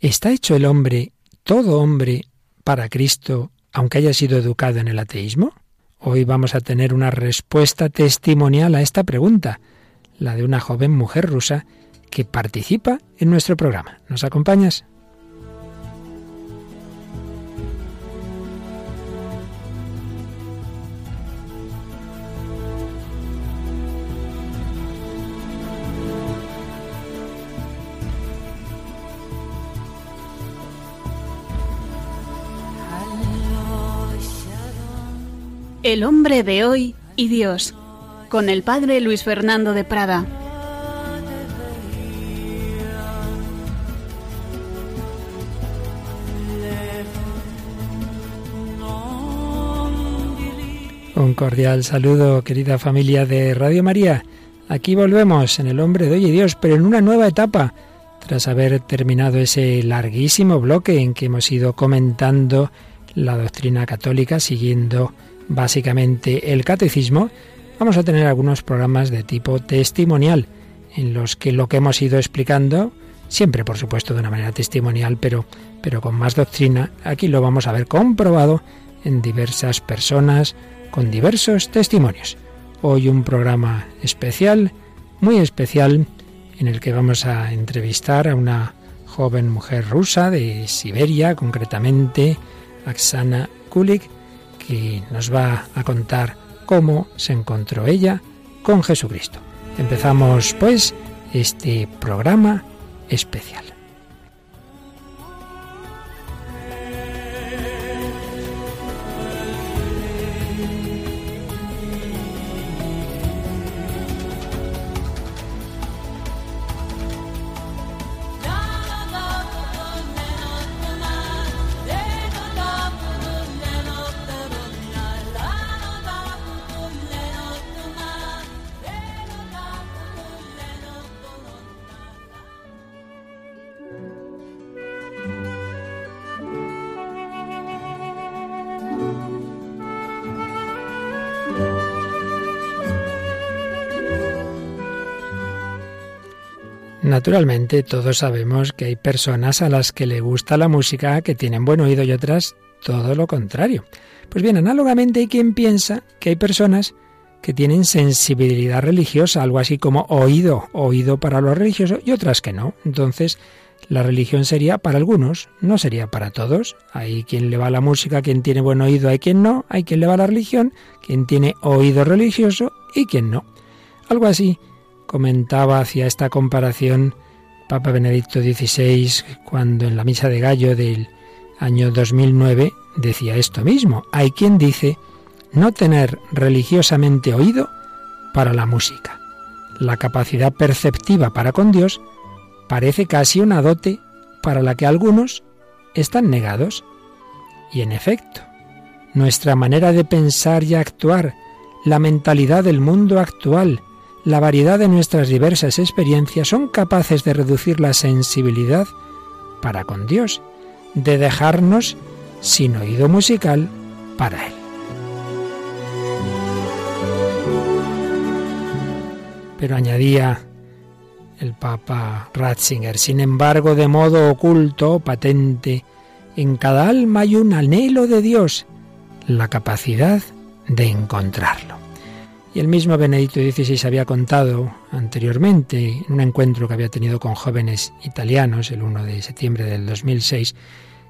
¿Está hecho el hombre, todo hombre, para Cristo, aunque haya sido educado en el ateísmo? Hoy vamos a tener una respuesta testimonial a esta pregunta, la de una joven mujer rusa que participa en nuestro programa. ¿Nos acompañas? El hombre de hoy y Dios, con el padre Luis Fernando de Prada. Un cordial saludo, querida familia de Radio María. Aquí volvemos en el hombre de hoy y Dios, pero en una nueva etapa, tras haber terminado ese larguísimo bloque en que hemos ido comentando la doctrina católica siguiendo básicamente el catecismo, vamos a tener algunos programas de tipo testimonial, en los que lo que hemos ido explicando, siempre por supuesto de una manera testimonial, pero, pero con más doctrina, aquí lo vamos a ver comprobado en diversas personas, con diversos testimonios. Hoy un programa especial, muy especial, en el que vamos a entrevistar a una joven mujer rusa de Siberia, concretamente Aksana Kulik, y nos va a contar cómo se encontró ella con Jesucristo. Empezamos pues este programa especial. Naturalmente, todos sabemos que hay personas a las que le gusta la música, que tienen buen oído y otras todo lo contrario. Pues bien, análogamente hay quien piensa que hay personas que tienen sensibilidad religiosa, algo así como oído, oído para lo religioso, y otras que no. Entonces, la religión sería para algunos, no sería para todos. Hay quien le va la música, quien tiene buen oído, hay quien no, hay quien le va la religión, quien tiene oído religioso y quien no. Algo así comentaba hacia esta comparación Papa Benedicto XVI cuando en la misa de Gallo del año 2009 decía esto mismo. Hay quien dice no tener religiosamente oído para la música. La capacidad perceptiva para con Dios parece casi una dote para la que algunos están negados. Y en efecto, nuestra manera de pensar y actuar, la mentalidad del mundo actual, la variedad de nuestras diversas experiencias son capaces de reducir la sensibilidad para con Dios, de dejarnos sin oído musical para Él. Pero añadía el Papa Ratzinger, sin embargo, de modo oculto patente, en cada alma hay un anhelo de Dios, la capacidad de encontrarlo. Y el mismo Benedicto XVI había contado anteriormente, en un encuentro que había tenido con jóvenes italianos el 1 de septiembre del 2006,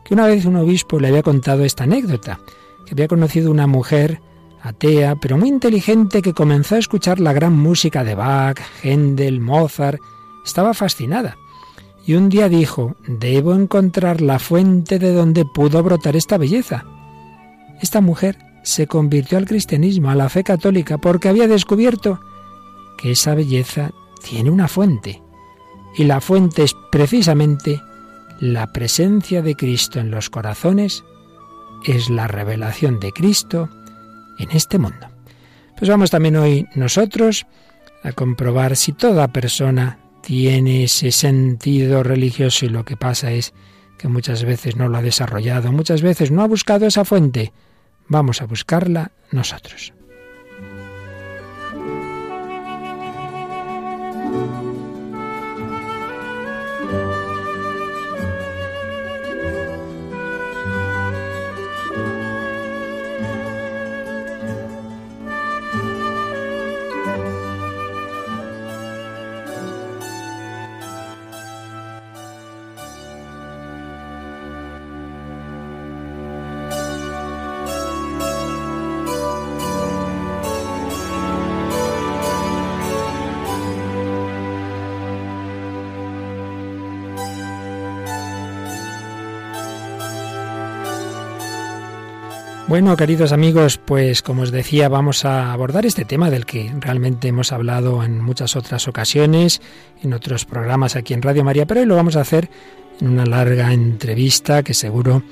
que una vez un obispo le había contado esta anécdota, que había conocido una mujer atea, pero muy inteligente, que comenzó a escuchar la gran música de Bach, Händel, Mozart. Estaba fascinada. Y un día dijo, debo encontrar la fuente de donde pudo brotar esta belleza. Esta mujer se convirtió al cristianismo, a la fe católica, porque había descubierto que esa belleza tiene una fuente. Y la fuente es precisamente la presencia de Cristo en los corazones, es la revelación de Cristo en este mundo. Pues vamos también hoy nosotros a comprobar si toda persona tiene ese sentido religioso y lo que pasa es que muchas veces no lo ha desarrollado, muchas veces no ha buscado esa fuente. Vamos a buscarla nosotros. Bueno, queridos amigos, pues como os decía, vamos a abordar este tema del que realmente hemos hablado en muchas otras ocasiones, en otros programas aquí en Radio María, pero hoy lo vamos a hacer en una larga entrevista que seguro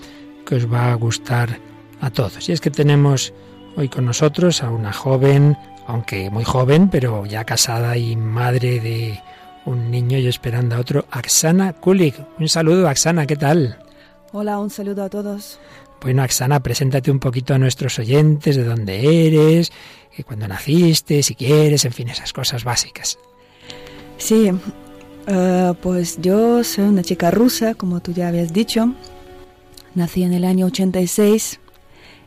que os va a gustar a todos. Y es que tenemos hoy con nosotros a una joven, aunque muy joven, pero ya casada y madre de un niño y esperando a otro, Aksana Kulik. Un saludo, Aksana, ¿qué tal? Hola, un saludo a todos. Bueno, Aksana, preséntate un poquito a nuestros oyentes de dónde eres, que cuando naciste, si quieres, en fin, esas cosas básicas. Sí, uh, pues yo soy una chica rusa, como tú ya habías dicho. Nací en el año 86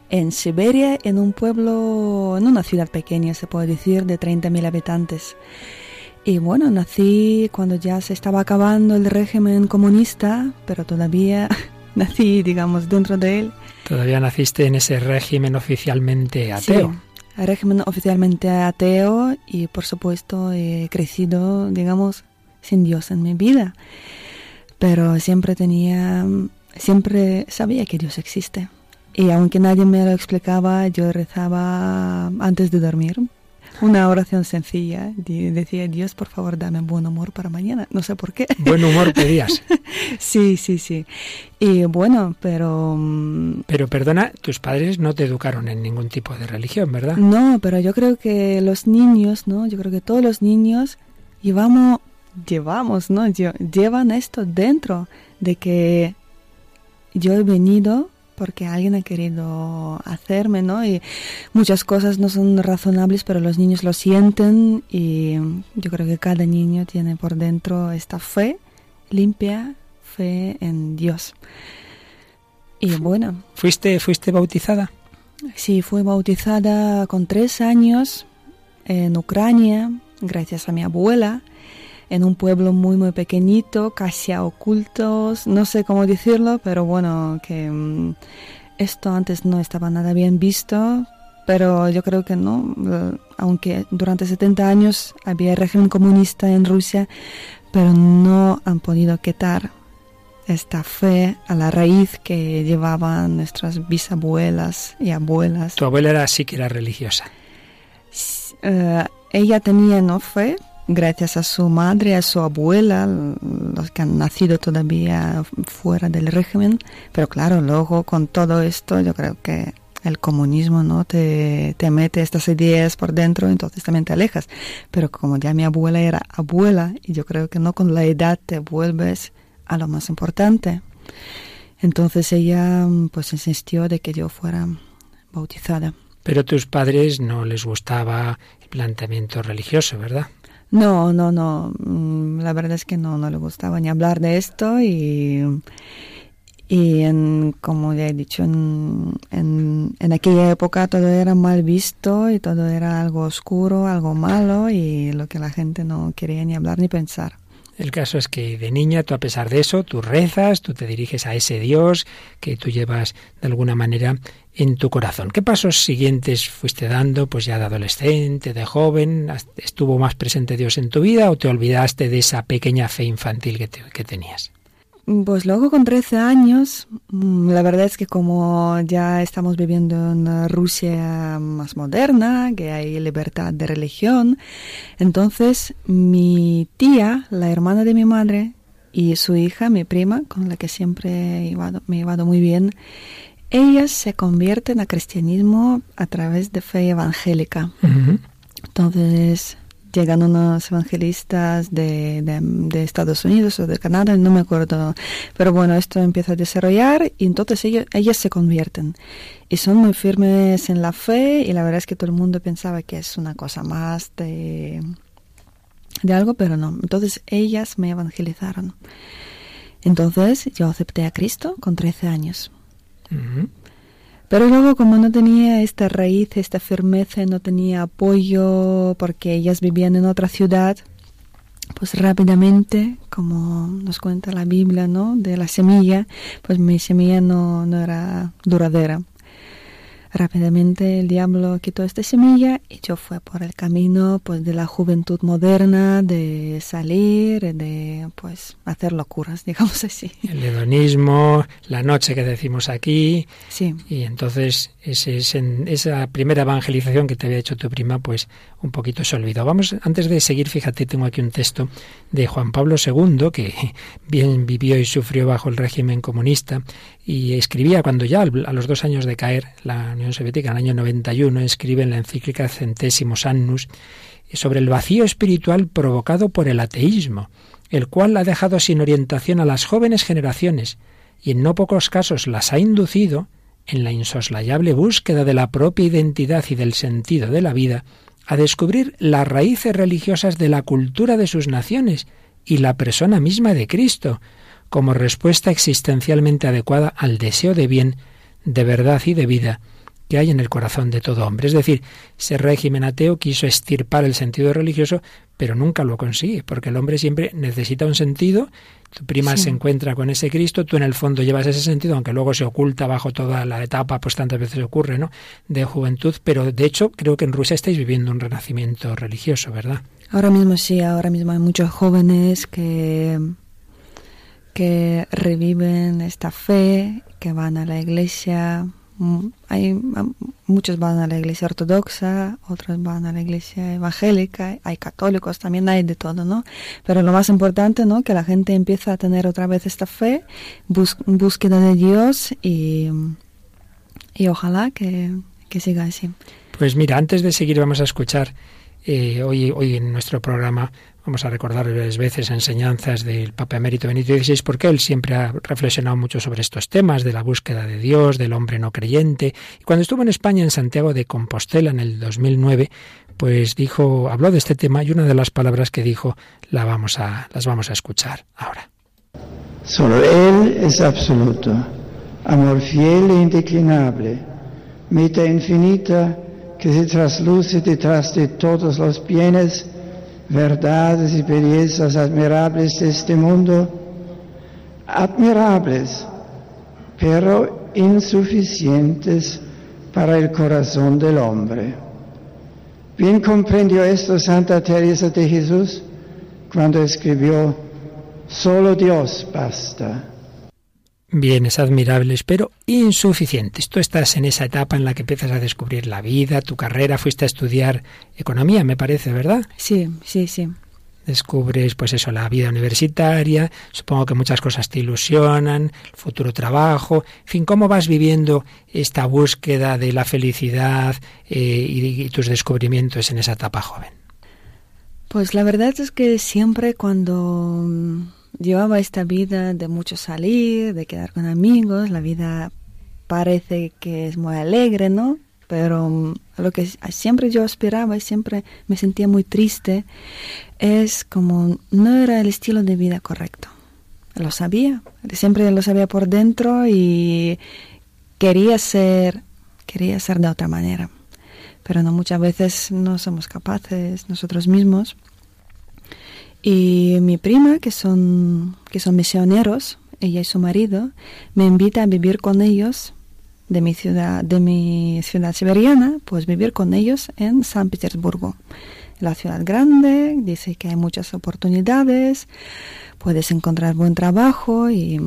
en Siberia, en un pueblo, en una ciudad pequeña, se puede decir, de 30.000 habitantes. Y bueno, nací cuando ya se estaba acabando el régimen comunista, pero todavía nací, digamos, dentro de él. Todavía naciste en ese régimen oficialmente ateo. Sí, régimen oficialmente ateo y por supuesto he crecido, digamos, sin Dios en mi vida. Pero siempre tenía, siempre sabía que Dios existe. Y aunque nadie me lo explicaba, yo rezaba antes de dormir una oración sencilla. Decía, Dios, por favor, dame buen humor para mañana. No sé por qué. Buen humor pedías. sí, sí, sí. Y bueno, pero... Mm, pero perdona, tus padres no te educaron en ningún tipo de religión, ¿verdad? No, pero yo creo que los niños, ¿no? Yo creo que todos los niños llevamos, llevamos, ¿no? Llevan esto dentro de que yo he venido porque alguien ha querido hacerme, ¿no? Y muchas cosas no son razonables, pero los niños lo sienten y yo creo que cada niño tiene por dentro esta fe limpia, fe en Dios. Y bueno. ¿Fuiste, fuiste bautizada? Sí, fui bautizada con tres años en Ucrania, gracias a mi abuela en un pueblo muy muy pequeñito, casi a ocultos, no sé cómo decirlo, pero bueno, que mm, esto antes no estaba nada bien visto, pero yo creo que no, aunque durante 70 años había régimen comunista en Rusia, pero no han podido quitar esta fe a la raíz que llevaban nuestras bisabuelas y abuelas. Tu abuela era sí que era religiosa. Eh, ella tenía no fe, gracias a su madre, a su abuela, los que han nacido todavía fuera del régimen. Pero claro, luego con todo esto yo creo que el comunismo no te, te mete estas ideas por dentro, entonces también te alejas. Pero como ya mi abuela era abuela, y yo creo que no con la edad te vuelves a lo más importante. Entonces ella pues insistió de que yo fuera bautizada. Pero a tus padres no les gustaba el planteamiento religioso, ¿verdad? No, no, no. Mm, la verdad es que no, no le gustaba ni hablar de esto y, y en, como ya he dicho, en, en, en, aquella época todo era mal visto y todo era algo oscuro, algo malo y lo que la gente no quería ni hablar ni pensar. El caso es que de niña, tú a pesar de eso, tú rezas, tú te diriges a ese Dios que tú llevas de alguna manera en tu corazón. ¿Qué pasos siguientes fuiste dando, pues ya de adolescente, de joven? ¿Estuvo más presente Dios en tu vida o te olvidaste de esa pequeña fe infantil que, tenías? Pues luego con 13 años, mm, la verdad es que como ya estamos viviendo en una Rusia más moderna, que hay libertad de religión, entonces mi tía, la hermana de mi madre, y su hija, mi prima, con la que siempre me he llevado muy bien, ellas se convierten a cristianismo a través de fe evangélica. Entonces llegan unos evangelistas de, de, Estados Unidos o de Canadá, no me acuerdo, pero bueno, esto empieza a desarrollar y entonces ellos, ellas se convierten y son muy firmes en la fe y la verdad es que todo el mundo pensaba que es una cosa más de, de algo, pero no. Entonces ellas me evangelizaron. Entonces yo acepté a Cristo con 13 años. Pero luego como no tenía esta raíz, esta firmeza, no tenía apoyo porque ellas vivían en otra ciudad, pues rápidamente, como nos cuenta la Biblia, ¿no? De la semilla, pues mi semilla no, no era duradera. Rápidamente el diablo quitó esta semilla y yo fue por el camino pues de la juventud moderna, de salir, de pues hacer locuras, digamos así. El hedonismo, la noche que decimos aquí. Sí. Y entonces ese, esa primera evangelización que te había hecho tu prima, pues un poquito se olvidó. Vamos, antes de seguir, fíjate, tengo aquí un texto de Juan Pablo II, que bien vivió y sufrió bajo el régimen comunista, y escribía cuando ya a los dos años de caer la Unión Soviética, en el año 91, escribe en la encíclica Centésimos Annus sobre el vacío espiritual provocado por el ateísmo, el cual ha dejado sin orientación a las jóvenes generaciones y en no pocos casos las ha inducido en la insoslayable búsqueda de la propia identidad y del sentido de la vida, a descubrir las raíces religiosas de la cultura de sus naciones y la persona misma de Cristo, como respuesta existencialmente adecuada al deseo de bien, de verdad y de vida que hay en el corazón de todo hombre. Es decir, ese régimen ateo quiso estirpar el sentido religioso, pero nunca lo consigue, porque el hombre siempre necesita un sentido. Tu prima se encuentra con ese Cristo, tú en el fondo llevas ese sentido, aunque luego se oculta bajo toda la etapa, pues tantas veces ocurre, ¿no? De juventud, pero de hecho creo que en Rusia estáis viviendo un renacimiento religioso, ¿verdad? Ahora mismo sí, ahora mismo hay muchos jóvenes que que reviven esta fe, que van a la iglesia. Mm, hay muchos van a la iglesia ortodoxa, otros van a la iglesia evangélica, hay católicos, también hay de todo, ¿no? Pero lo más importante, ¿no? Que la gente empieza a tener otra vez esta fe, búsqueda de Dios y, y ojalá que, que siga así. Pues mira, antes de seguir vamos a escuchar eh, hoy, hoy en nuestro programa Vamos a recordar varias veces enseñanzas del Papa Emérito Benito XVI, porque él siempre ha reflexionado mucho sobre estos temas de la búsqueda de Dios, del hombre no creyente. Y cuando estuvo en España, en Santiago de Compostela, en el 2009, pues dijo, habló de este tema y una de las palabras que dijo la vamos a, las vamos a escuchar ahora. Solo Él es absoluto, amor fiel e indeclinable, meta infinita que se trasluce detrás de todos los bienes verdades y bellezas admirables de este mundo, admirables, pero insuficientes para el corazón del hombre. Bien comprendió esto Santa Teresa de Jesús cuando escribió, solo Dios basta bienes admirables, pero insuficientes. Tú estás en esa etapa en la que empiezas a descubrir la vida, tu carrera, fuiste a estudiar economía, me parece, ¿verdad? Sí, sí, sí. Descubres, pues eso, la vida universitaria, supongo que muchas cosas te ilusionan, el futuro trabajo, en fin, ¿cómo vas viviendo esta búsqueda de la felicidad eh, y tus descubrimientos en esa etapa joven? Pues la verdad es que siempre cuando llevaba esta vida de mucho salir, de quedar con amigos, la vida parece que es muy alegre, ¿no? Pero mm, lo que siempre yo aspiraba y siempre me sentía muy triste es como no era el estilo de vida correcto. Lo sabía, siempre lo sabía por dentro y quería ser, quería ser de otra manera. Pero no muchas veces no somos capaces nosotros mismos y mi prima, que son, que son misioneros, ella y su marido, me invita a vivir con ellos de mi ciudad, de mi ciudad siberiana, pues vivir con ellos en San Petersburgo. La ciudad grande, dice que hay muchas oportunidades, puedes encontrar buen trabajo y,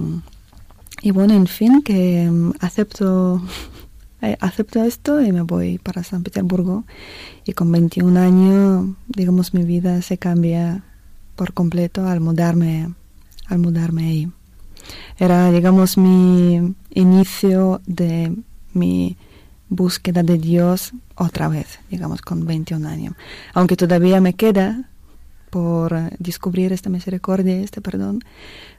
y bueno, en fin, que mm, acepto, eh, acepto esto y me voy para San Petersburgo. Y con 21 años, digamos, mi vida se cambia por completo al mudarme, al mudarme ahí. Era, digamos, mi inicio de mi búsqueda de Dios otra vez, digamos, con 21 años. Aunque todavía me queda por descubrir esta misericordia, este perdón,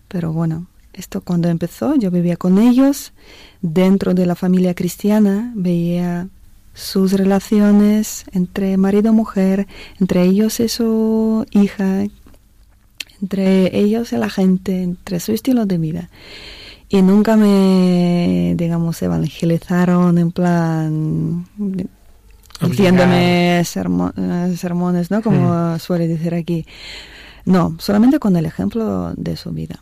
pero bueno, esto cuando empezó, yo vivía con ellos, dentro de la familia cristiana, veía sus relaciones entre marido y mujer, entre ellos y su hija, entre ellos y la gente, entre su estilo de vida. Y nunca me, digamos, evangelizaron en plan diciéndome sermones, ¿no? Como suele decir aquí. No, solamente con el ejemplo de su vida.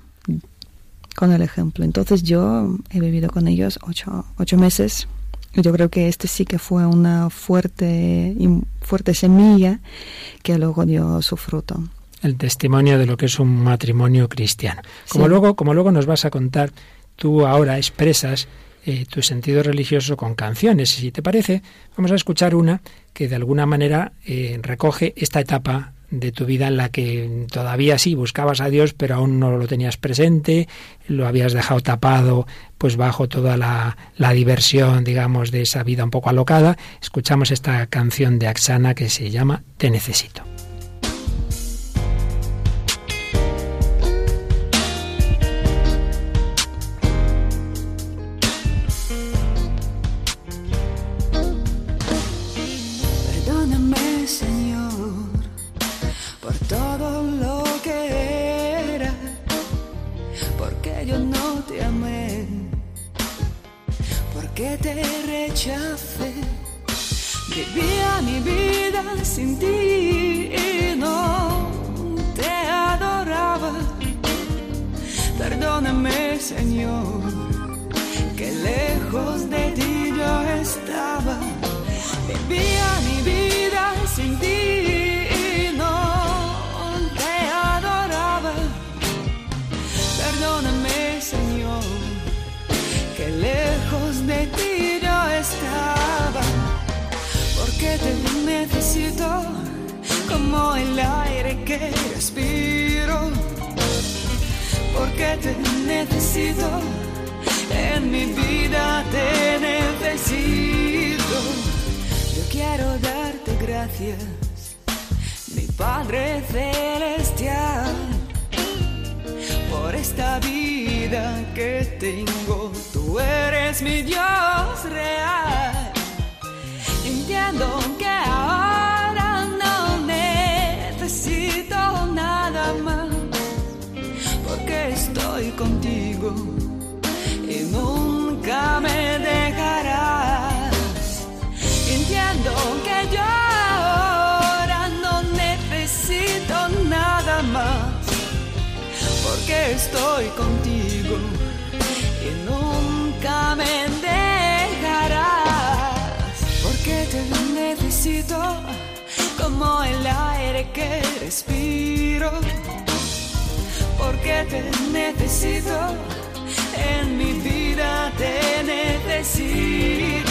Con el ejemplo. Entonces yo he vivido con ellos ocho, ocho meses Yo creo que este sí que fue una fuerte, fuerte semilla que luego dio su fruto. El testimonio de lo que es un matrimonio cristiano. Como, luego, como luego nos vas a contar, tú ahora expresas eh, tu sentido religioso con canciones. Si te parece, vamos a escuchar una que de alguna manera eh, recoge esta etapa de tu vida en la que todavía sí buscabas a Dios, pero aún no lo tenías presente, lo habías dejado tapado pues bajo toda la, la diversión, digamos, de esa vida un poco alocada. Escuchamos esta canción de Axana que se llama Te necesito. Entiendo que yo ahora no necesito nada más, porque estoy contigo y nunca me necesito como el aire que respiro. Porque te necesito, en mi vida te necesito.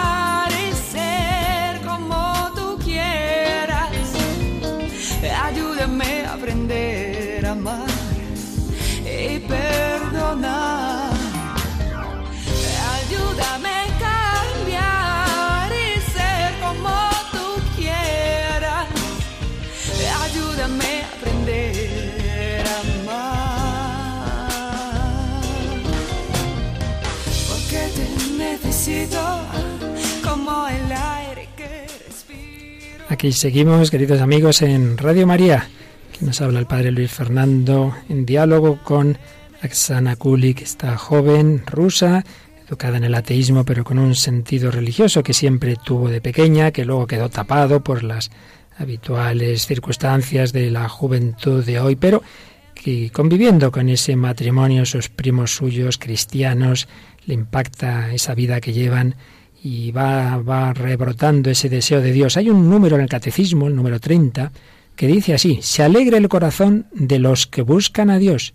Aquí seguimos, queridos amigos, en Radio María, que nos habla el padre Luis Fernando en diálogo con Aksana Kulik, esta joven rusa, educada en el ateísmo, pero con un sentido religioso que siempre tuvo de pequeña, que luego quedó tapado por las habituales circunstancias de la juventud de hoy, pero que conviviendo con ese matrimonio, sus primos suyos cristianos, le impacta esa vida que llevan y va, va rebrotando ese deseo de Dios. Hay un número en el catecismo, el número 30, que dice así, se alegra el corazón de los que buscan a Dios.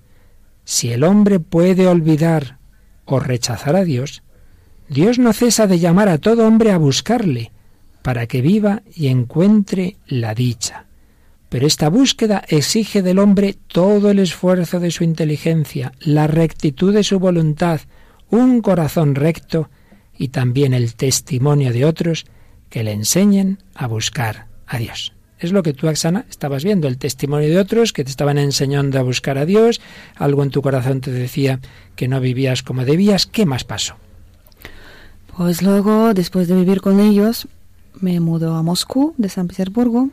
Si el hombre puede olvidar o rechazar a Dios, Dios no cesa de llamar a todo hombre a buscarle, para que viva y encuentre la dicha. Pero esta búsqueda exige del hombre todo el esfuerzo de su inteligencia, la rectitud de su voluntad, un corazón recto y también el testimonio de otros que le enseñen a buscar a Dios. Es lo que tú, Axana, estabas viendo, el testimonio de otros que te estaban enseñando a buscar a Dios, algo en tu corazón te decía que no vivías como debías. ¿Qué más pasó? Pues luego, después de vivir con ellos, me mudó a Moscú, de San Petersburgo,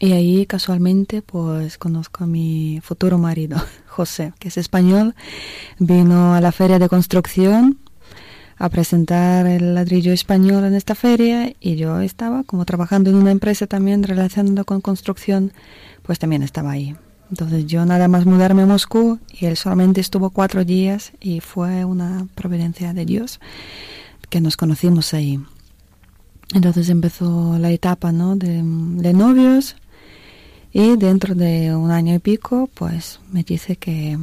y ahí casualmente pues conozco a mi futuro marido, José, que es español. Vino a la feria de construcción a presentar el ladrillo español en esta feria y yo estaba como trabajando en una empresa también relacionada con construcción, pues también estaba ahí. Entonces yo nada más mudarme a Moscú y él solamente estuvo cuatro días y fue una providencia de Dios que nos conocimos ahí. Entonces empezó la etapa ¿no? de, de novios y dentro de un año y pico, pues me dice que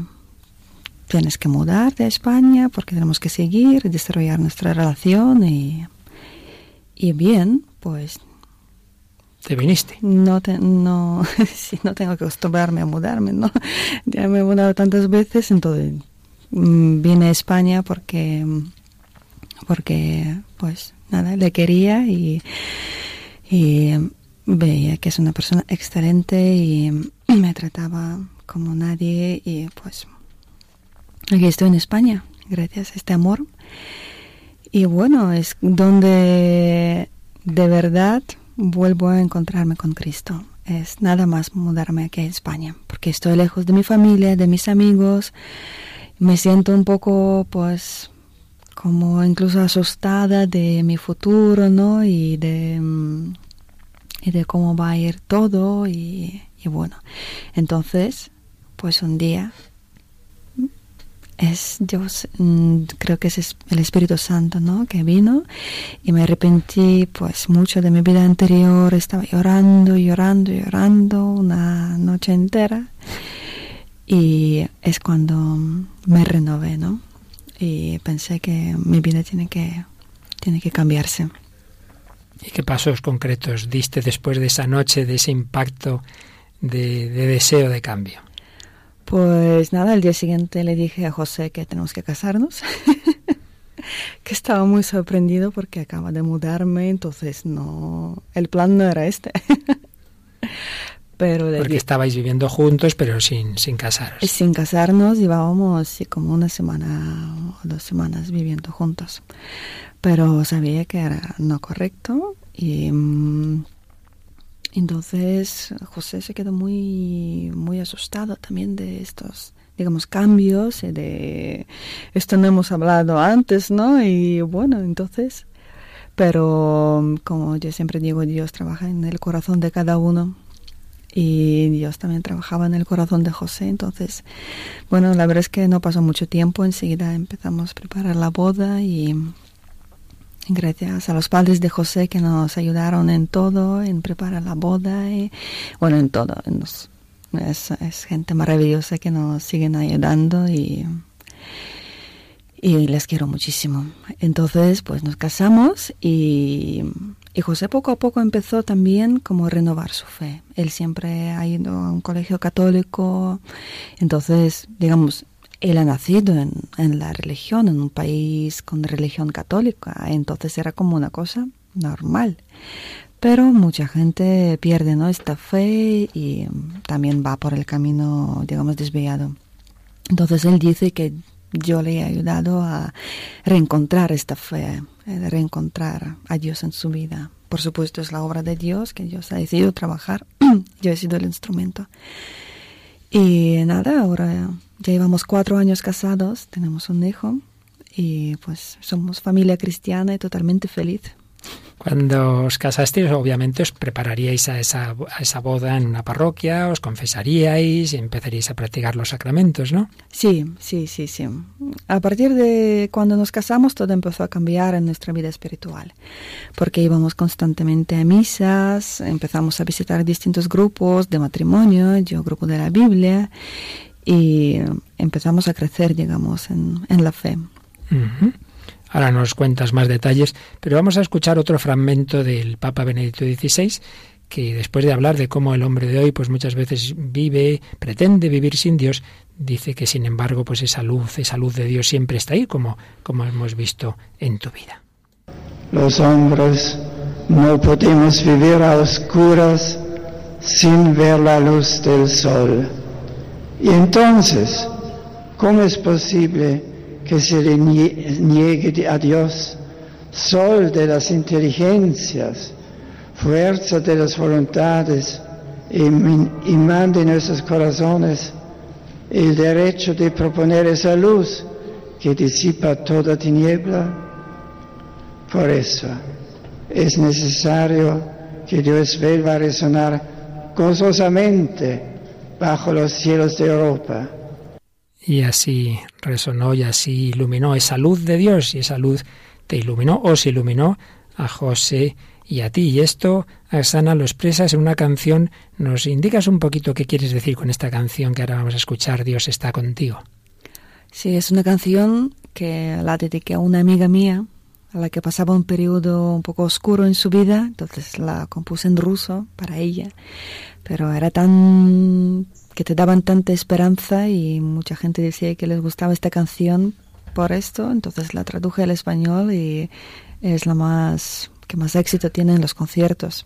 tienes que mudar de España porque tenemos que seguir y desarrollar nuestra relación y, y bien, pues... ¿Te viniste? No, no, sí, no tengo que acostumbrarme a mudarme, ¿no? Ya me he mudado tantas veces, entonces mm, vine a España porque, porque pues nada, le quería y, y veía que es una persona excelente y me trataba como nadie y pues aquí estoy en España. Gracias a este amor. Y bueno es donde de verdad vuelvo a encontrarme con Cristo. Es nada más mudarme aquí a España porque estoy lejos de mi familia de mis amigos. Me siento un poco pues como incluso asustada de mi futuro no y de mm, y de cómo va a ir todo y, bueno, entonces, pues un día es yo mm, creo que es el Espíritu Santo no que vino y me arrepentí pues mucho de mi vida anterior. Estaba llorando llorando llorando una noche entera y es cuando me renové no y pensé que mi vida tiene que tiene que cambiarse. ¿Y qué pasos concretos diste después de esa noche, de ese impacto de, deseo de cambio? Pues nada, el día siguiente le dije a José que tenemos que casarnos, que estaba muy sorprendido porque acaba de mudarme, entonces no, el plan no era este. pero porque estabais viviendo juntos, pero sin, sin casaros. Sin casarnos, llevábamos como una semana o dos semanas viviendo juntos pero sabía que era no correcto y mm, entonces José se quedó muy muy asustado también de estos digamos cambios de esto no hemos hablado antes no y bueno entonces pero como yo siempre digo Dios trabaja en el corazón de cada uno y Dios también trabajaba en el corazón de José. Entonces, bueno, la verdad es que no pasó mucho tiempo, enseguida empezamos a preparar la boda y gracias a los padres de José que nos ayudaron en todo, en preparar la boda, y, bueno, en todo. es, gente maravillosa que nos siguen ayudando y, y les quiero muchísimo. Entonces, pues nos casamos y, y José poco a poco empezó también como a renovar su fe. Él siempre ha ido a un colegio católico, entonces, digamos, él ha nacido en, en, la religión, en un país con religión católica, entonces era como una cosa normal. Pero mucha gente pierde ¿no? esta fe y también va por el camino, digamos, desviado. Entonces él dice que yo le he ayudado a reencontrar esta fe, eh, reencontrar a Dios en su vida. Por supuesto es la obra de Dios que Dios ha decidido trabajar, yo he sido el instrumento. Y nada, ahora ya llevamos cuatro años casados, tenemos un hijo y pues somos familia cristiana y totalmente feliz. Cuando os casasteis, obviamente os prepararíais a esa, a esa boda en una parroquia, os confesaríais y empezaríais a practicar los sacramentos, ¿no? Sí, sí, sí, sí. A partir de cuando nos casamos, todo empezó a cambiar en nuestra vida espiritual, porque íbamos constantemente a misas, empezamos a visitar distintos grupos de matrimonio, yo grupo de la Biblia, y empezamos a crecer, digamos, en, en la fe. Ahora nos cuentas más detalles, pero vamos a escuchar otro fragmento del Papa Benedicto XVI que después de hablar de cómo el hombre de hoy pues muchas veces vive, pretende vivir sin Dios, dice que sin embargo pues esa luz, esa luz de Dios siempre está ahí como, como hemos visto en tu vida. Los hombres no podemos vivir a oscuras sin ver la luz del sol. Y entonces, ¿cómo es posible que se le niegue a Dios, sol de las inteligencias, fuerza de las voluntades, imán de nuestros corazones, el derecho de proponer esa luz que disipa toda tiniebla? Por eso es necesario que Dios vuelva a resonar gozosamente bajo los cielos de Europa. Y así resonó y así iluminó esa luz de Dios y esa luz te iluminó, os iluminó a José y a ti. Y esto, Arsana, lo expresas en una canción. ¿Nos indicas un poquito qué quieres decir con esta canción que ahora vamos a escuchar, Dios está contigo? Sí, es una canción que la dediqué a una amiga mía, a la que pasaba un periodo un poco oscuro en su vida, entonces la compuse en ruso para ella, pero era tan que te daban tanta esperanza y mucha gente decía que les gustaba esta canción por esto, entonces la traduje al español y es la más que más éxito tiene en los conciertos,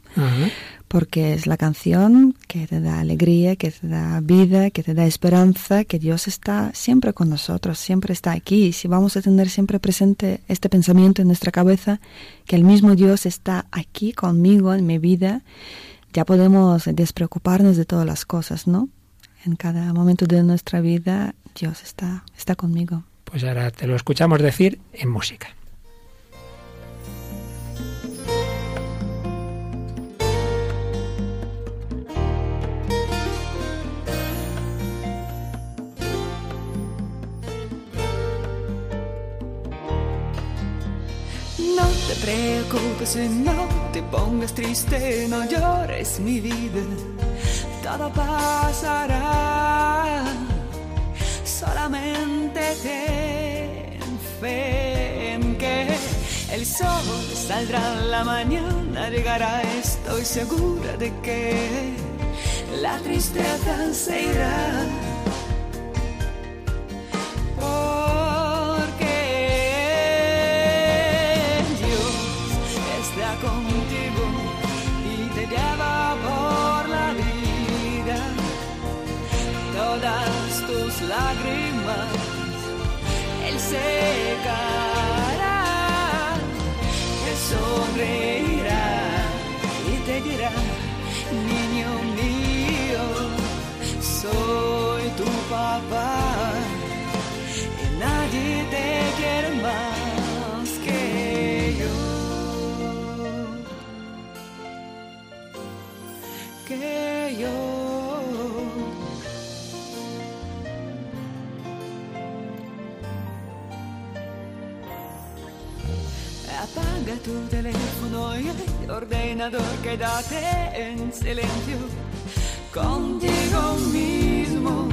porque es la canción que te da alegría, que te da vida, que te da esperanza, que Dios está siempre con nosotros, siempre está aquí. Si vamos a tener siempre presente este pensamiento en nuestra cabeza, que el mismo Dios está aquí conmigo en mi vida, ya podemos despreocuparnos de todas las cosas, ¿no? En cada momento de nuestra vida Dios está, está conmigo. Pues ahora te lo escuchamos decir en música. Te preocupes, no te pongas triste, no llores mi vida, todo pasará. Solamente ten fe en que el sol saldrá la mañana, llegará, estoy segura de que la tristeza se irá. Sonreirá y te dirá, niño mío, soy tu papá y nadie te quiere más que yo. que yo. Apaga tu teléfono y el ordenador, quédate en silencio contigo mismo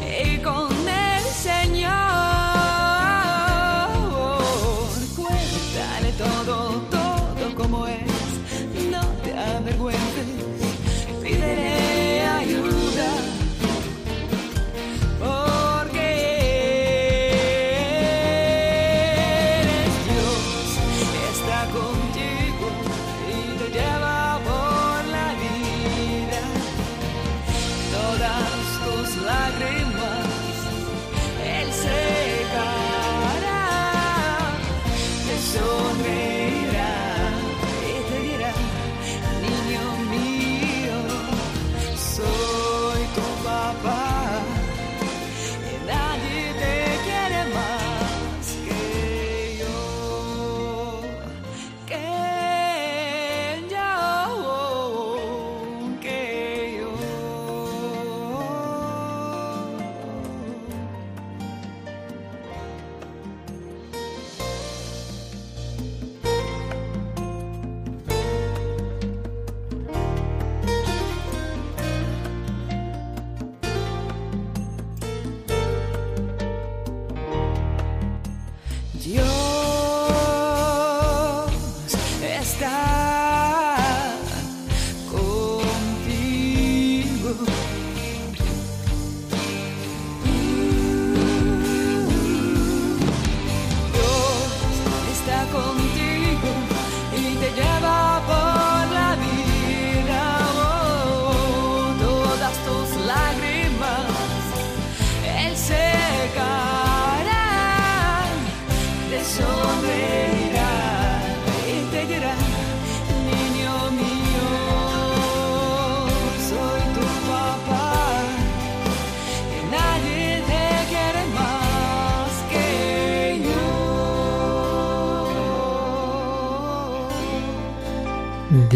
y con el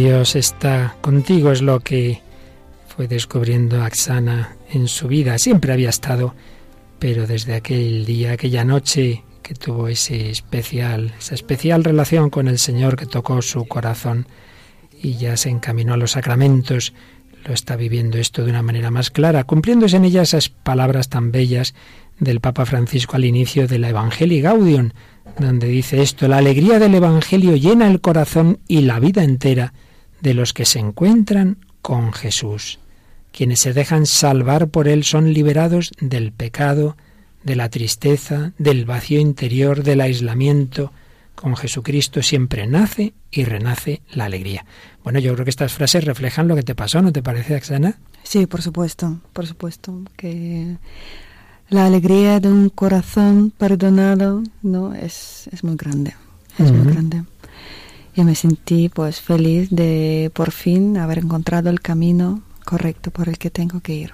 Dios está contigo, es lo que fue descubriendo Axana en su vida. Siempre había estado, pero desde aquel día, aquella noche que tuvo ese especial, esa especial relación con el Señor que tocó su corazón y ya se encaminó a los sacramentos, lo está viviendo esto de una manera más clara, cumpliéndose en ella esas palabras tan bellas del Papa Francisco al inicio de la Evangelii Gaudium, donde dice esto, la alegría del Evangelio llena el corazón y la vida entera de los que se encuentran con Jesús. Quienes se dejan salvar por Él son liberados del pecado, de la tristeza, del vacío interior, del aislamiento. Con Jesucristo siempre nace y renace la alegría. Bueno, yo creo que estas frases reflejan lo que te pasó, ¿no te parece, Axana? Sí, por supuesto, por supuesto, que la alegría de un corazón perdonado no es, es muy grande, es muy grande. Y me sentí pues feliz de por fin haber encontrado el camino correcto por el que tengo que ir.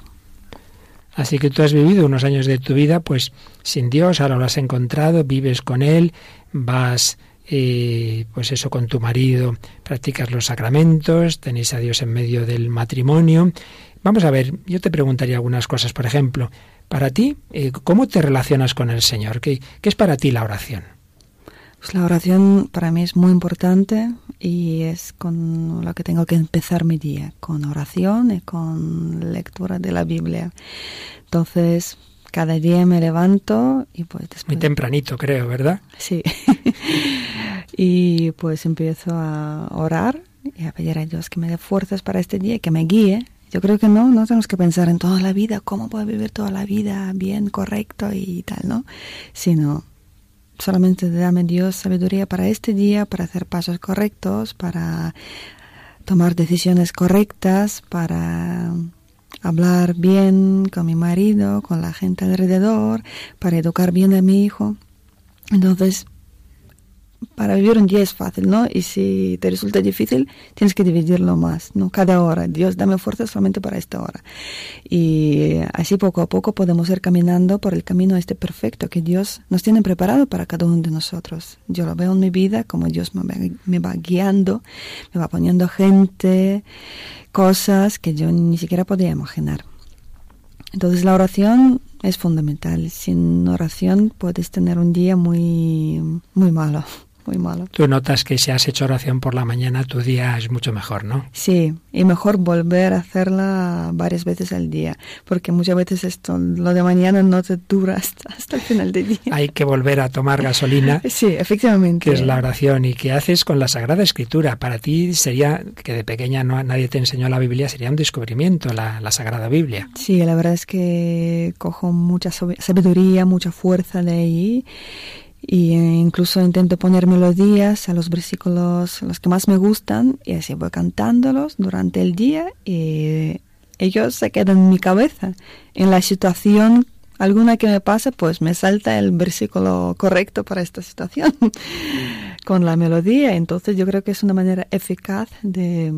Así que tú has vivido unos años de tu vida pues sin Dios, ahora lo has encontrado, vives con Él, vas eh, pues eso con tu marido, practicas los sacramentos, tenéis a Dios en medio del matrimonio. Vamos a ver, yo te preguntaría algunas cosas, por ejemplo, para ti, eh, ¿cómo te relacionas con el Señor? ¿Qué, ¿Qué, es para ti la oración? Pues la oración para mí es muy importante y es con lo que tengo que empezar mi día, con oración y con lectura de la Biblia. Entonces, cada día me levanto y pues después... Muy tempranito, creo, ¿verdad? Sí. y pues empiezo a orar y a pedir a Dios que me dé fuerzas para este día, que me guíe yo creo que no, no tenemos que pensar en toda la vida, cómo puedo vivir toda la vida bien, correcto y tal, ¿no? Sino solamente dame Dios sabiduría para este día, para hacer pasos correctos, para tomar decisiones correctas, para hablar bien con mi marido, con la gente alrededor, para educar bien a mi hijo. Entonces, para vivir un día es fácil, ¿no? Y si te resulta difícil, tienes que dividirlo más, ¿no? Cada hora. Dios, dame fuerza solamente para esta hora. Y así poco a poco podemos ir caminando por el camino este perfecto que Dios nos tiene preparado para cada uno de nosotros. Yo lo veo en mi vida como Dios me va, me va guiando, me va poniendo gente, cosas que yo ni siquiera podía imaginar. Entonces la oración es fundamental. Sin oración puedes tener un día muy, muy malo muy malo. Tú notas que si has hecho oración por la mañana, tu día es mucho mejor, ¿no? Sí, y mejor volver a hacerla varias veces al día, porque muchas veces esto, lo de mañana no te dura hasta, el final del día. Hay que volver a tomar gasolina. sí, efectivamente. Que es la oración y que haces con la Sagrada Escritura. Para ti sería, que de pequeña no, nadie te enseñó la Biblia, sería un descubrimiento la, la Sagrada Biblia. Sí, la verdad es que cojo mucha sabiduría, mucha fuerza de ahí y eh, incluso intento poner melodías a los versículos los que más me gustan y así voy cantándolos durante el día y ellos se quedan en mi cabeza. En la situación alguna que me pasa, pues me salta el versículo correcto para esta situación con la melodía. Entonces yo creo que es una manera eficaz de,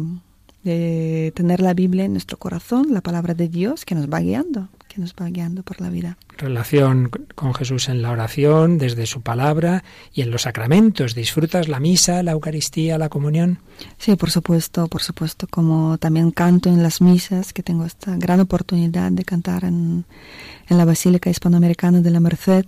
de tener la Biblia en nuestro corazón, la palabra de Dios que nos va guiando nos va guiando por la vida. Relación con Jesús en la oración, desde su palabra y en los sacramentos. ¿Disfrutas la misa, la Eucaristía, la comunión? Sí, por supuesto, por supuesto. Como también canto en las misas, que tengo esta gran oportunidad de cantar en, la Basílica Hispanoamericana de la Merced,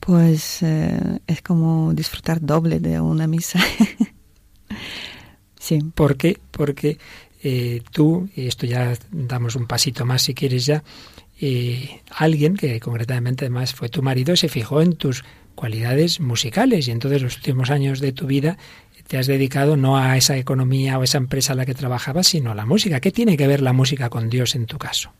pues eh, es como disfrutar doble de una misa. sí. ¿Por qué? Porque eh, tú, y esto ya damos un pasito más si quieres ya, y alguien que concretamente además fue tu marido se fijó en tus cualidades musicales y entonces los últimos años de tu vida te has dedicado no a esa economía o esa empresa a la que trabajabas, sino a la música. ¿Qué tiene que ver la música con Dios en tu caso?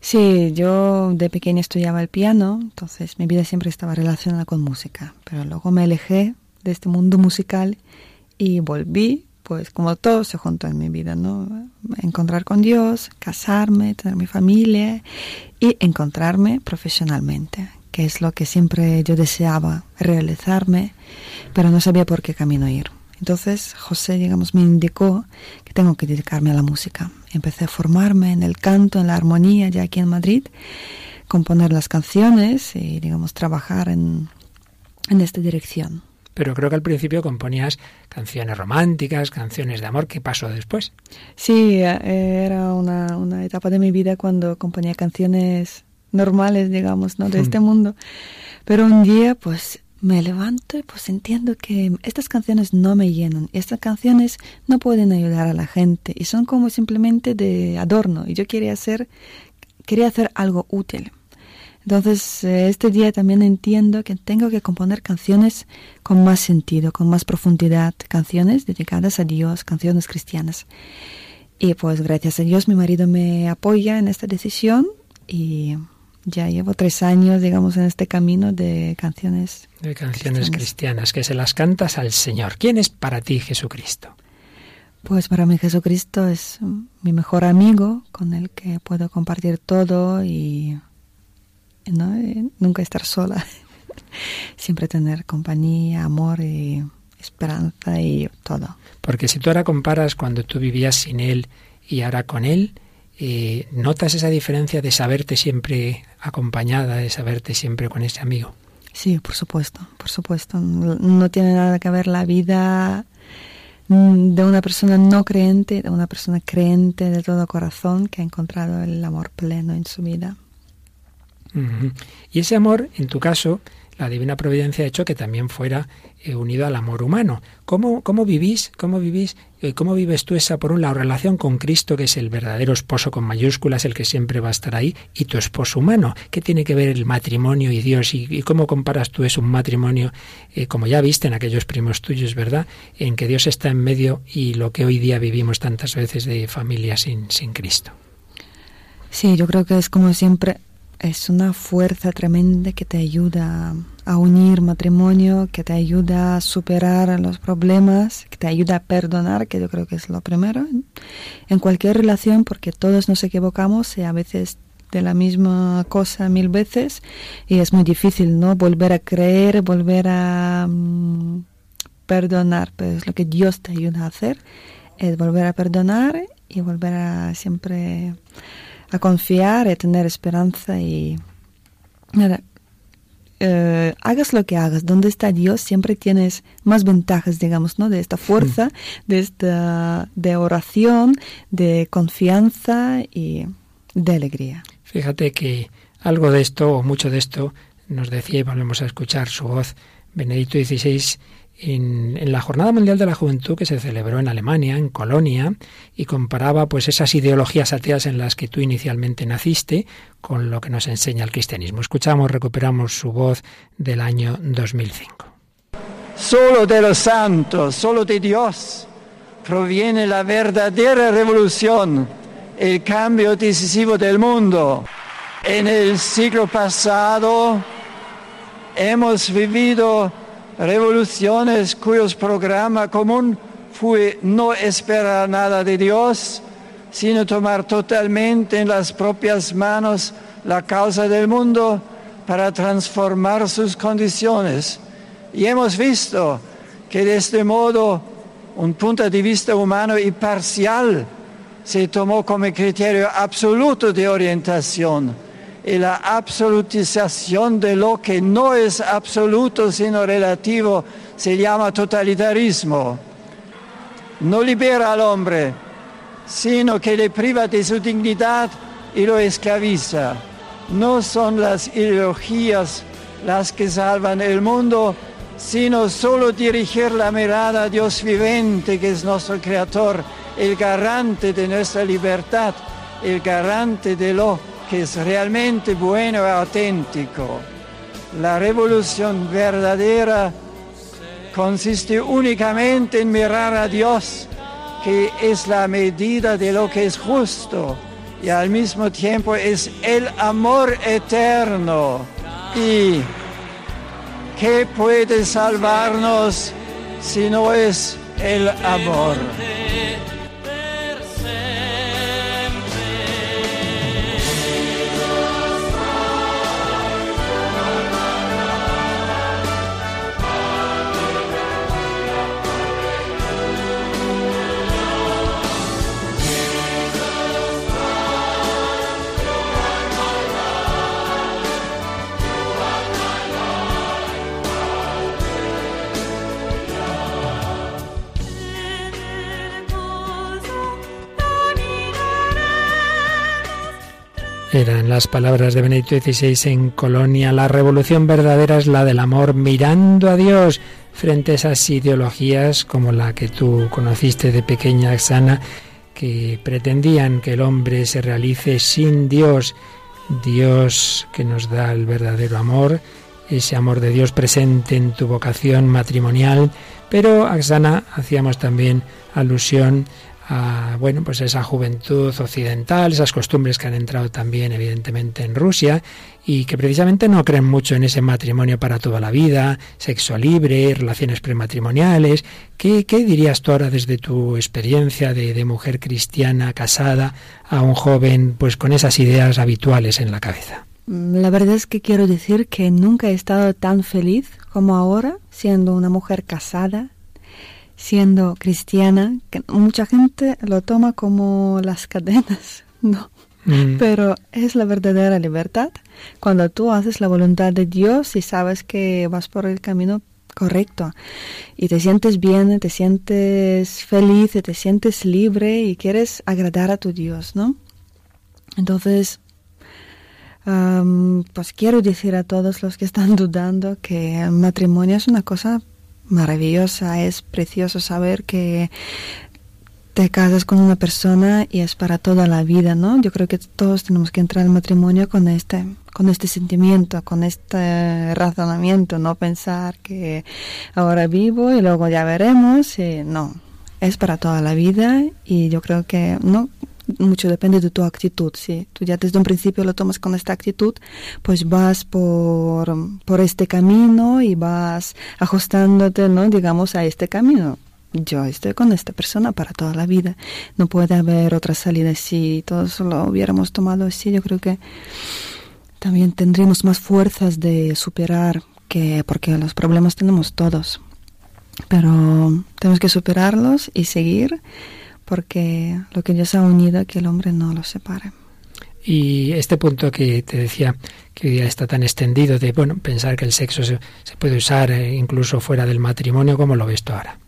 Sí, yo de pequeña estudiaba el piano, entonces mi vida siempre estaba relacionada con música, pero luego me alejé de este mundo musical y volví pues como todo se juntó en mi vida, ¿no? Encontrar con Dios, casarme, tener mi familia y encontrarme profesionalmente, que es lo que siempre yo deseaba realizarme, pero no sabía por qué camino ir. Entonces José, digamos, me indicó que tengo que dedicarme a la música. Empecé a formarme en el canto, en la armonía, ya aquí en Madrid, componer las canciones y, digamos, trabajar en, en esta dirección. Pero creo que al principio componías canciones románticas, canciones de amor. ¿Qué pasó después? Sí, eh, era una, una etapa de mi vida cuando componía canciones normales, digamos, ¿no? De este mundo. Pero un día, pues, me levanto y pues entiendo que estas canciones no me llenan. Estas canciones no pueden ayudar a la gente y son como simplemente de adorno. Y yo quería hacer, quería hacer algo útil. Entonces, eh, este día también entiendo que tengo que componer canciones con más sentido, con más profundidad, canciones dedicadas a Dios, canciones cristianas. Y pues gracias a Dios mi marido me apoya en esta decisión y ya llevo tres años, digamos, en este camino de canciones. De canciones cristianas, que se las cantas al Señor. ¿Quién es para ti Jesucristo? Pues para mí Jesucristo es mi mejor amigo, con el que puedo compartir todo y nunca estar sola, siempre tener compañía, amor y esperanza y todo. Porque si tú ahora comparas cuando tú vivías sin él y ahora con él, eh, ¿notas esa diferencia de saberte siempre acompañada, de saberte siempre con ese amigo? Sí, por supuesto, por supuesto. No tiene nada que ver la vida mm, de una persona no creyente, de una persona creyente de todo corazón que ha encontrado el amor pleno en su vida. Y ese amor, en tu caso, la divina providencia ha hecho que también fuera eh, unido al amor humano. ¿Cómo, cómo vivís, cómo vivís, eh, cómo vives tú esa, por un lado, relación con Cristo, que es el verdadero esposo con mayúsculas, el que siempre va a estar ahí, y tu esposo humano? ¿Qué tiene que ver el matrimonio y Dios? ¿Y, cómo comparas tú eso, un matrimonio, eh, como ya viste en aquellos primos tuyos, verdad? En que Dios está en medio y lo que hoy día vivimos tantas veces de familia sin, sin Cristo. Sí, yo creo que es como siempre es una fuerza tremenda que te ayuda a unir matrimonio, que te ayuda a superar los problemas, que te ayuda a perdonar, que yo creo que es lo primero en cualquier relación, porque todos nos equivocamos y a veces de la misma cosa mil veces y es muy difícil, ¿no? Volver a creer, volver a mm, perdonar, pero es lo que Dios te ayuda a hacer, es volver a perdonar y volver a siempre a confiar y a tener esperanza y nada, eh, hagas lo que hagas, donde está Dios, siempre tienes más ventajas, digamos, ¿no? De esta fuerza, de esta de oración, de confianza y de alegría. Fíjate que algo de esto, o mucho de esto, nos decía y volvemos a escuchar su voz, Benedicto XVI en, la Jornada Mundial de la Juventud que se celebró en Alemania, en Colonia, y comparaba pues esas ideologías ateas en las que tú inicialmente naciste con lo que nos enseña el cristianismo. Escuchamos, recuperamos su voz del año 2005. Solo de los santos, solo de Dios proviene la verdadera revolución, el cambio decisivo del mundo. En el siglo pasado hemos vivido revoluciones cuyos programa común fue no esperar nada de Dios, sino tomar totalmente en las propias manos la causa del mundo para transformar sus condiciones. Y hemos visto que de este modo un punto de vista humano y parcial se tomó como criterio absoluto de orientación y la absolutización de lo que no es absoluto sino relativo se llama totalitarismo. No libera al hombre, sino que le priva de su dignidad y lo esclaviza. No son las ideologías las que salvan el mundo, sino solo dirigir la mirada a Dios vivente, que es nuestro Creador, el garante de nuestra libertad, el garante de lo que es realmente bueno y auténtico. La revolución verdadera consiste únicamente en mirar a Dios, que es la medida de lo que es justo y al mismo tiempo es el amor eterno. ¿Y qué puede salvarnos si no es el amor? Eran las palabras de Benedicto XVI en Colonia. La revolución verdadera es la del amor mirando a Dios frente a esas ideologías como la que tú conociste de pequeña, Axana, que pretendían que el hombre se realice sin Dios. Dios que nos da el verdadero amor, ese amor de Dios presente en tu vocación matrimonial. Pero, Axana, hacíamos también alusión a bueno pues esa juventud occidental, esas costumbres que han entrado también evidentemente en Rusia y que precisamente no creen mucho en ese matrimonio para toda la vida, sexo libre, relaciones prematrimoniales. ¿Qué, qué dirías tú ahora desde tu experiencia de, de mujer cristiana casada a un joven pues con esas ideas habituales en la cabeza? La verdad es que quiero decir que nunca he estado tan feliz como ahora siendo una mujer casada, siendo cristiana, que mucha gente lo toma como las cadenas, ¿no? Mm. Pero es la verdadera libertad cuando tú haces la voluntad de Dios y sabes que vas por el camino correcto y te sientes bien, te sientes feliz, te sientes libre y quieres agradar a tu Dios, ¿no? Entonces, pues quiero decir a todos los que están dudando que el matrimonio es una cosa maravillosa, es precioso saber que te casas con una persona y es para toda la vida, ¿no? Yo creo que todos tenemos que entrar al matrimonio con este, con este sentimiento, con este razonamiento, no pensar que ahora vivo y luego ya veremos, y no, es para toda la vida y yo creo que no mucho depende de tu actitud. Si tú ya desde un principio lo tomas con esta actitud, pues vas por, por este camino y vas ajustándote, ¿no? Digamos, a este camino. Yo estoy con esta persona para toda la vida. No puede haber otra salida. Si todos lo hubiéramos tomado así, yo creo que también tendríamos más fuerzas de superar que porque los problemas tenemos todos. Pero tenemos que superarlos y seguir porque lo que Dios ha unido, que el hombre no lo separe. Y este punto que te decía, que hoy día está tan extendido, de bueno, pensar que el sexo se, puede usar eh, incluso fuera del matrimonio, ¿cómo lo ves tú ahora?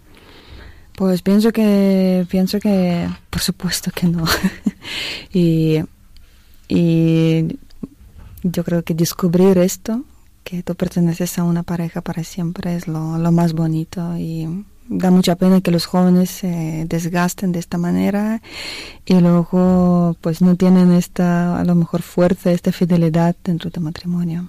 Pues pienso que, pienso que, por supuesto que no. y, y yo creo que descubrir esto, que tú perteneces a una pareja para siempre, es lo, lo más bonito y da mucha pena que los jóvenes se desgasten de esta manera y luego pues no tienen esta a lo mejor fuerza, esta fidelidad dentro del matrimonio.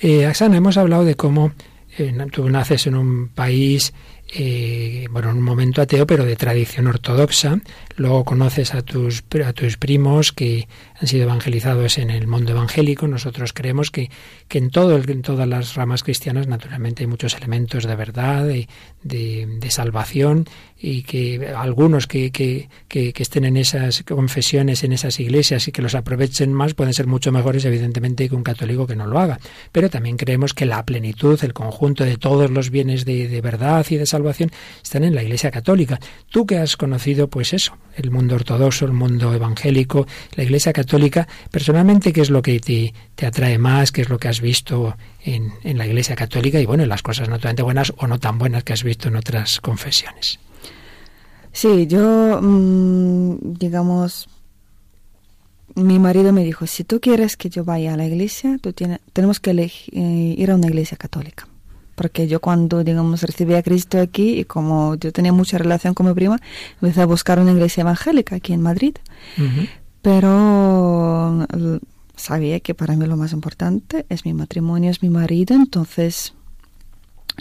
Eh, Axana, hemos hablado de cómo eh, tú naces en un país eh, bueno, en un momento ateo, pero de tradición ortodoxa. Luego conoces a tus, a tus primos que han sido evangelizados en el mundo evangélico. Nosotros creemos que, que en, todo en todas las ramas cristianas, naturalmente, hay muchos elementos de verdad, de, de, salvación, y que algunos que, que, que, estén en esas confesiones, en esas iglesias y que los aprovechen más, pueden ser mucho mejores, evidentemente, que un católico que no lo haga. Pero también creemos que la plenitud, el conjunto de todos los bienes de, de verdad y de salvación, están en la Iglesia Católica. Tú que has conocido, pues eso, el mundo ortodoxo, el mundo evangélico, la Iglesia Católica, personalmente, ¿qué es lo que te, te atrae más? ¿Qué es lo que has visto en, en la Iglesia Católica? Y bueno, las cosas naturalmente buenas o no tan buenas que has visto en otras confesiones. Sí, yo, mm, digamos, mi marido me dijo, si tú quieres que yo vaya a la iglesia, tú tienes, tenemos que eh, ir a una iglesia católica porque yo cuando, digamos, recibí a Cristo aquí y como yo tenía mucha relación con mi prima, empecé a buscar una iglesia evangélica aquí en Madrid. Pero sabía que para mí lo más importante es mi matrimonio, es mi marido, entonces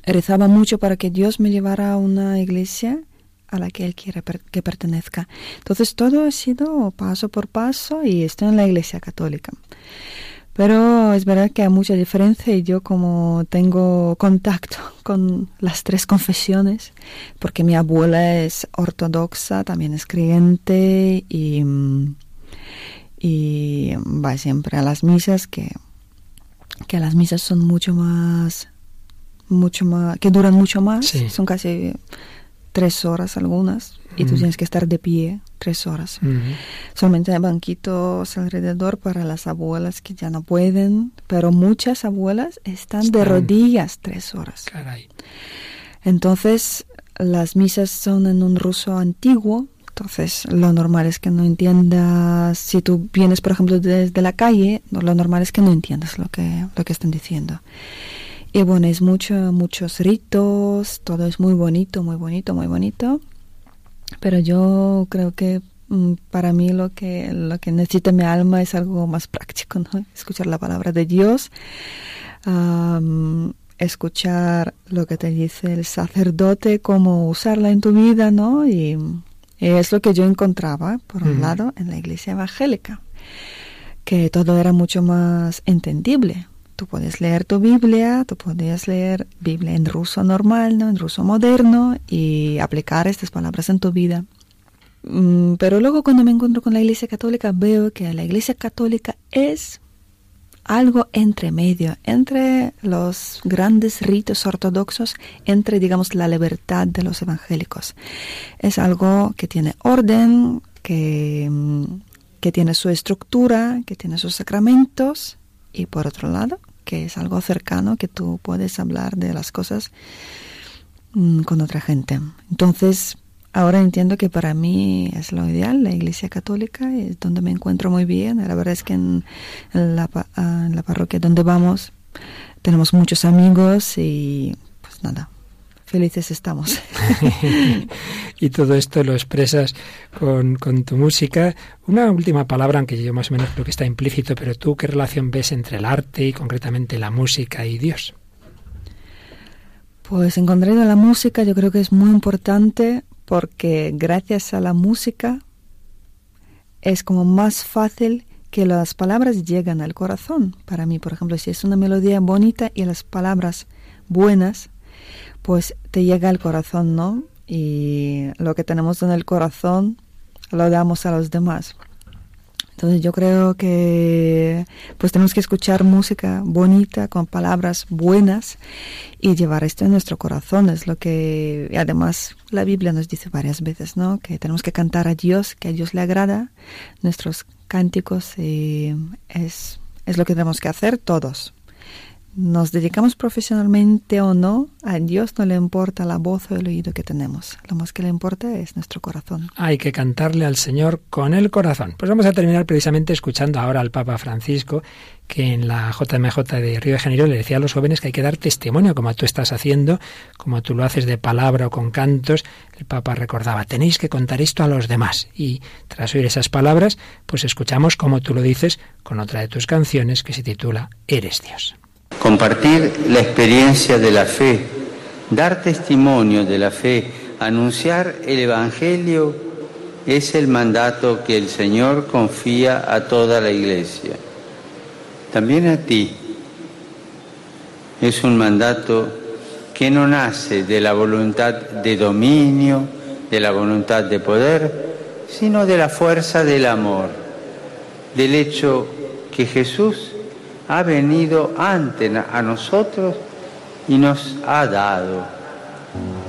rezaba mucho para que Dios me llevara a una iglesia a la que Él quiere que pertenezca. Entonces todo ha sido paso por paso y estoy en la iglesia católica. Pero es verdad que hay mucha diferencia y yo como tengo contacto con las tres confesiones, porque mi abuela es ortodoxa, también es creyente y, y va siempre a las misas, que, que las misas son mucho más, mucho más, que duran mucho más, son casi tres horas algunas y tú tienes que estar de pie tres horas. Solamente hay banquitos alrededor para las abuelas que ya no pueden, pero muchas abuelas están, de rodillas tres horas. Entonces, las misas son en un ruso antiguo, Entonces, lo normal es que no entiendas, si tú vienes, por ejemplo, desde la calle, lo normal es que no entiendas lo que, lo que están diciendo. Y bueno, es mucho, muchos ritos, todo es muy bonito, muy bonito, muy bonito. Pero yo creo que mm, para mí lo que, lo que necesita mi alma es algo más práctico, ¿no? Escuchar la palabra de Dios, escuchar lo que te dice el sacerdote, cómo usarla en tu vida, ¿no? Y, es lo que yo encontraba, por un lado, en la iglesia evangélica, que todo era mucho más entendible. Tú puedes leer tu Biblia, tú puedes leer Biblia en ruso normal, ¿no? en ruso moderno, y aplicar estas palabras en tu vida. Mm, pero luego cuando me encuentro con la Iglesia Católica veo que la Iglesia Católica es algo entre medio, entre los grandes ritos ortodoxos, entre, digamos, la libertad de los evangélicos. Es algo que tiene orden, que, mm, que tiene su estructura, que tiene sus sacramentos, y por otro lado, que es algo cercano, que tú puedes hablar de las cosas mm, con otra gente. Entonces, Ahora entiendo que para mí es lo ideal, la Iglesia Católica es donde me encuentro muy bien. La verdad es que en, la, ah, en la parroquia donde vamos tenemos muchos amigos y pues nada, felices estamos. y todo esto lo expresas con, con, tu música. Una última palabra, aunque yo más o menos creo que está implícito, pero tú, ¿qué relación ves entre el arte y concretamente la música y Dios? Pues en concreto la música yo creo que es muy importante porque gracias a la música es como más fácil que las palabras llegan al corazón. Para mí, por ejemplo, si es una melodía bonita y las palabras buenas, pues te llega al corazón, ¿no? Y lo que tenemos en el corazón lo damos a los demás. Entonces yo creo que pues tenemos que escuchar música bonita con palabras buenas y llevar esto en nuestro corazón. Es lo que además la Biblia nos dice varias veces, ¿no? Que tenemos que cantar a Dios, que a Dios le agrada nuestros cánticos y es, es lo que tenemos que hacer todos nos dedicamos profesionalmente o no, a Dios no le importa la voz o el oído que tenemos. Lo más que le importa es nuestro corazón. Hay que cantarle al Señor con el corazón. Pues vamos a terminar precisamente escuchando ahora al Papa Francisco, que en la JMJ de Río de Janeiro le decía a los jóvenes que hay que dar testimonio, como tú estás haciendo, como tú lo haces de palabra o con cantos. El Papa recordaba, tenéis que contar esto a los demás. Y tras oír esas palabras, pues escuchamos, como tú lo dices, con otra de tus canciones que se titula Eres Dios compartir la experiencia de la fe, dar testimonio de la fe, anunciar el Evangelio es el mandato que el Señor confía a toda la iglesia. También a ti es un mandato que no nace de la voluntad de dominio, de la voluntad de poder, sino de la fuerza del amor, del hecho que Jesús ha venido ante a nosotros y nos ha dado.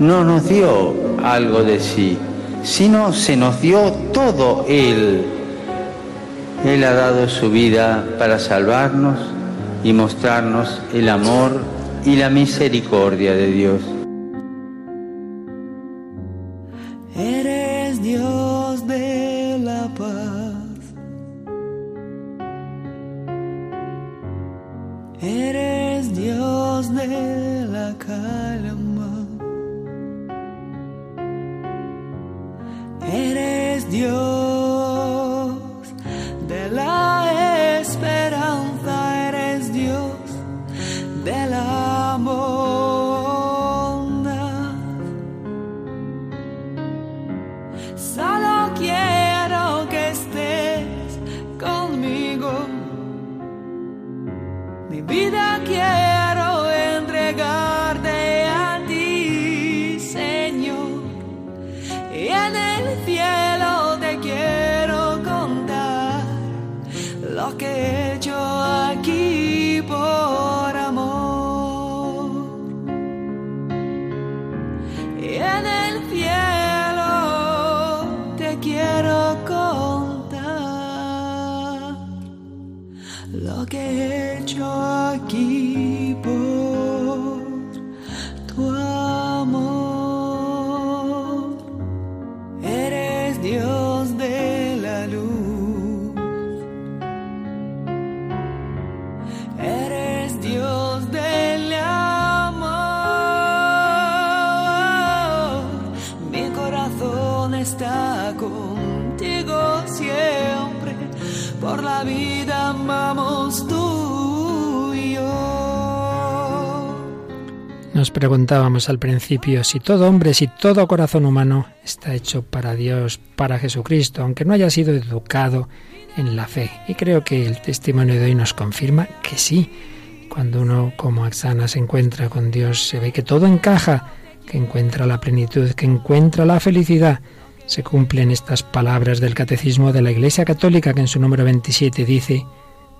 No nos dio algo de sí, sino se nos dio todo Él. Él ha dado su vida para salvarnos y mostrarnos el amor y la misericordia de. Dios. Amamos. Nos preguntábamos al principio si todo hombre, si todo corazón humano está hecho para Dios, para Jesucristo, aunque no haya sido educado en la fe. Y creo que el testimonio de hoy nos confirma que sí. Cuando uno como Axana se encuentra con Dios, se ve que todo encaja, que encuentra la plenitud, que encuentra la felicidad. Se cumplen estas palabras del Catecismo de la Iglesia Católica que en su número 27 dice,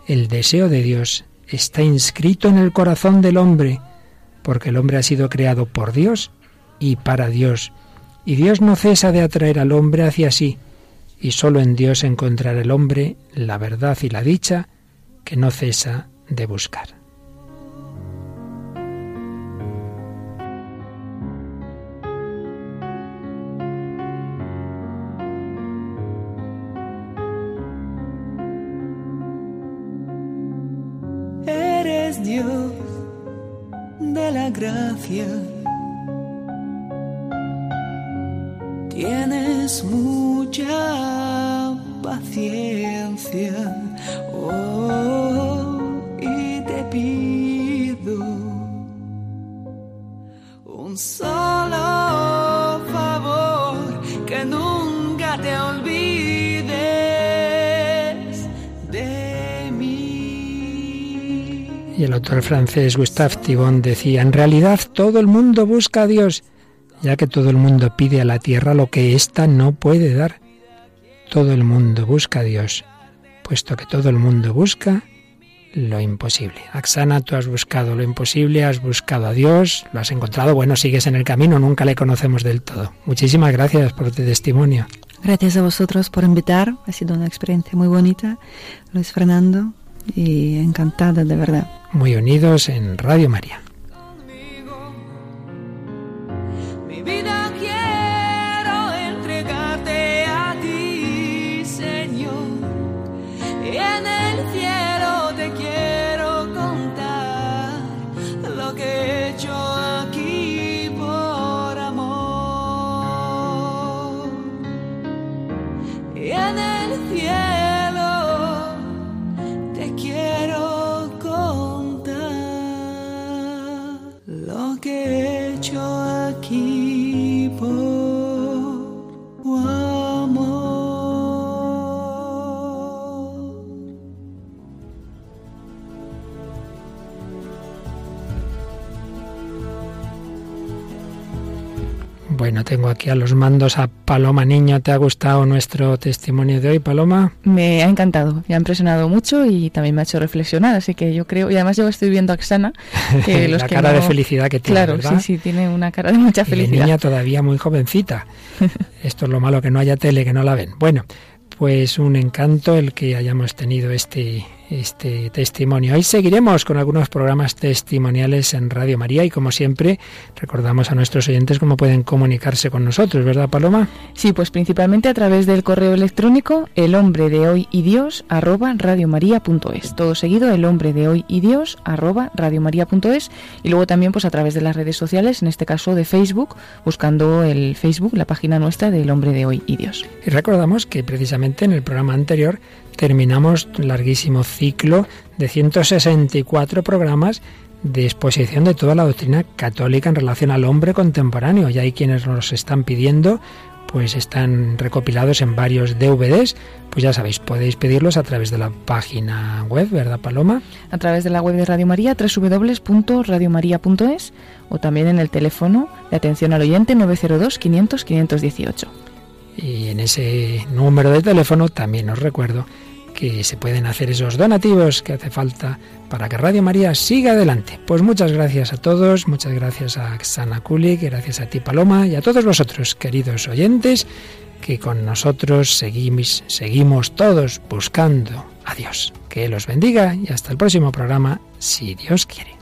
el deseo de Dios está inscrito en el corazón del hombre, porque el hombre ha sido creado por Dios y para Dios, y Dios no cesa de atraer al hombre hacia sí y sólo en Dios encontrará el hombre la verdad y la dicha que no cesa de buscar. Dios de la gracia tienes mucha paciencia. Oh, y te pido un solo favor, que nunca Y el autor francés Gustave Thibon decía, en realidad todo el mundo busca a Dios ya que todo el mundo pide a la tierra lo que ésta no puede dar. Todo el mundo busca a Dios, puesto que todo el mundo busca lo imposible. Axana, tú has buscado lo imposible, has buscado a Dios, lo has encontrado, bueno, sigues en el camino, nunca le conocemos del todo. Muchísimas gracias por tu testimonio. Gracias a vosotros por invitar, ha sido una experiencia muy bonita, Luis Fernando, y encantada de verdad. Muy unidos en Radio María. Tengo aquí a los mandos a Paloma Niño. ¿Te ha gustado nuestro testimonio de hoy, Paloma? Me ha encantado, me ha impresionado mucho y también me ha hecho reflexionar. Así que yo creo, y además yo estoy viendo a Xana, que los la cara de felicidad que tiene. Claro, sí, sí, tiene una cara de mucha felicidad. Y niña todavía muy jovencita. Esto es lo malo que no haya tele, que no la ven. Bueno, pues un encanto el que hayamos tenido este este testimonio. Hoy seguiremos con algunos programas testimoniales en Radio María y como siempre recordamos a nuestros oyentes cómo pueden comunicarse con nosotros, ¿verdad Paloma? Sí, pues principalmente a través del correo electrónico el hombre de hoy y Dios arroba radiomaria.es. Todo seguido el hombre de hoy y Dios arroba radiomaria.es y luego también pues a través de las redes sociales, en este caso de Facebook, buscando el Facebook, la página nuestra del hombre de hoy y Dios. Y recordamos que precisamente en el programa anterior terminamos larguísimo ciclo de 164 programas de exposición de toda la doctrina católica en relación al hombre contemporáneo. Y hay quienes nos están pidiendo, pues están recopilados en varios DVDs. Pues ya sabéis, podéis pedirlos a través de la página web, ¿verdad, Paloma? A través de la web de Radio María, www.radiomaria.es o también en el teléfono de atención al oyente 902 500 518. Y en ese número de teléfono también os recuerdo que se pueden hacer esos donativos que hace falta para que Radio María siga adelante. Pues muchas gracias a todos, muchas gracias a Xana Kulik, gracias a ti Paloma y a todos vosotros, queridos oyentes, que con nosotros seguimos, seguimos todos buscando a Dios. Que los bendiga y hasta el próximo programa, si Dios quiere.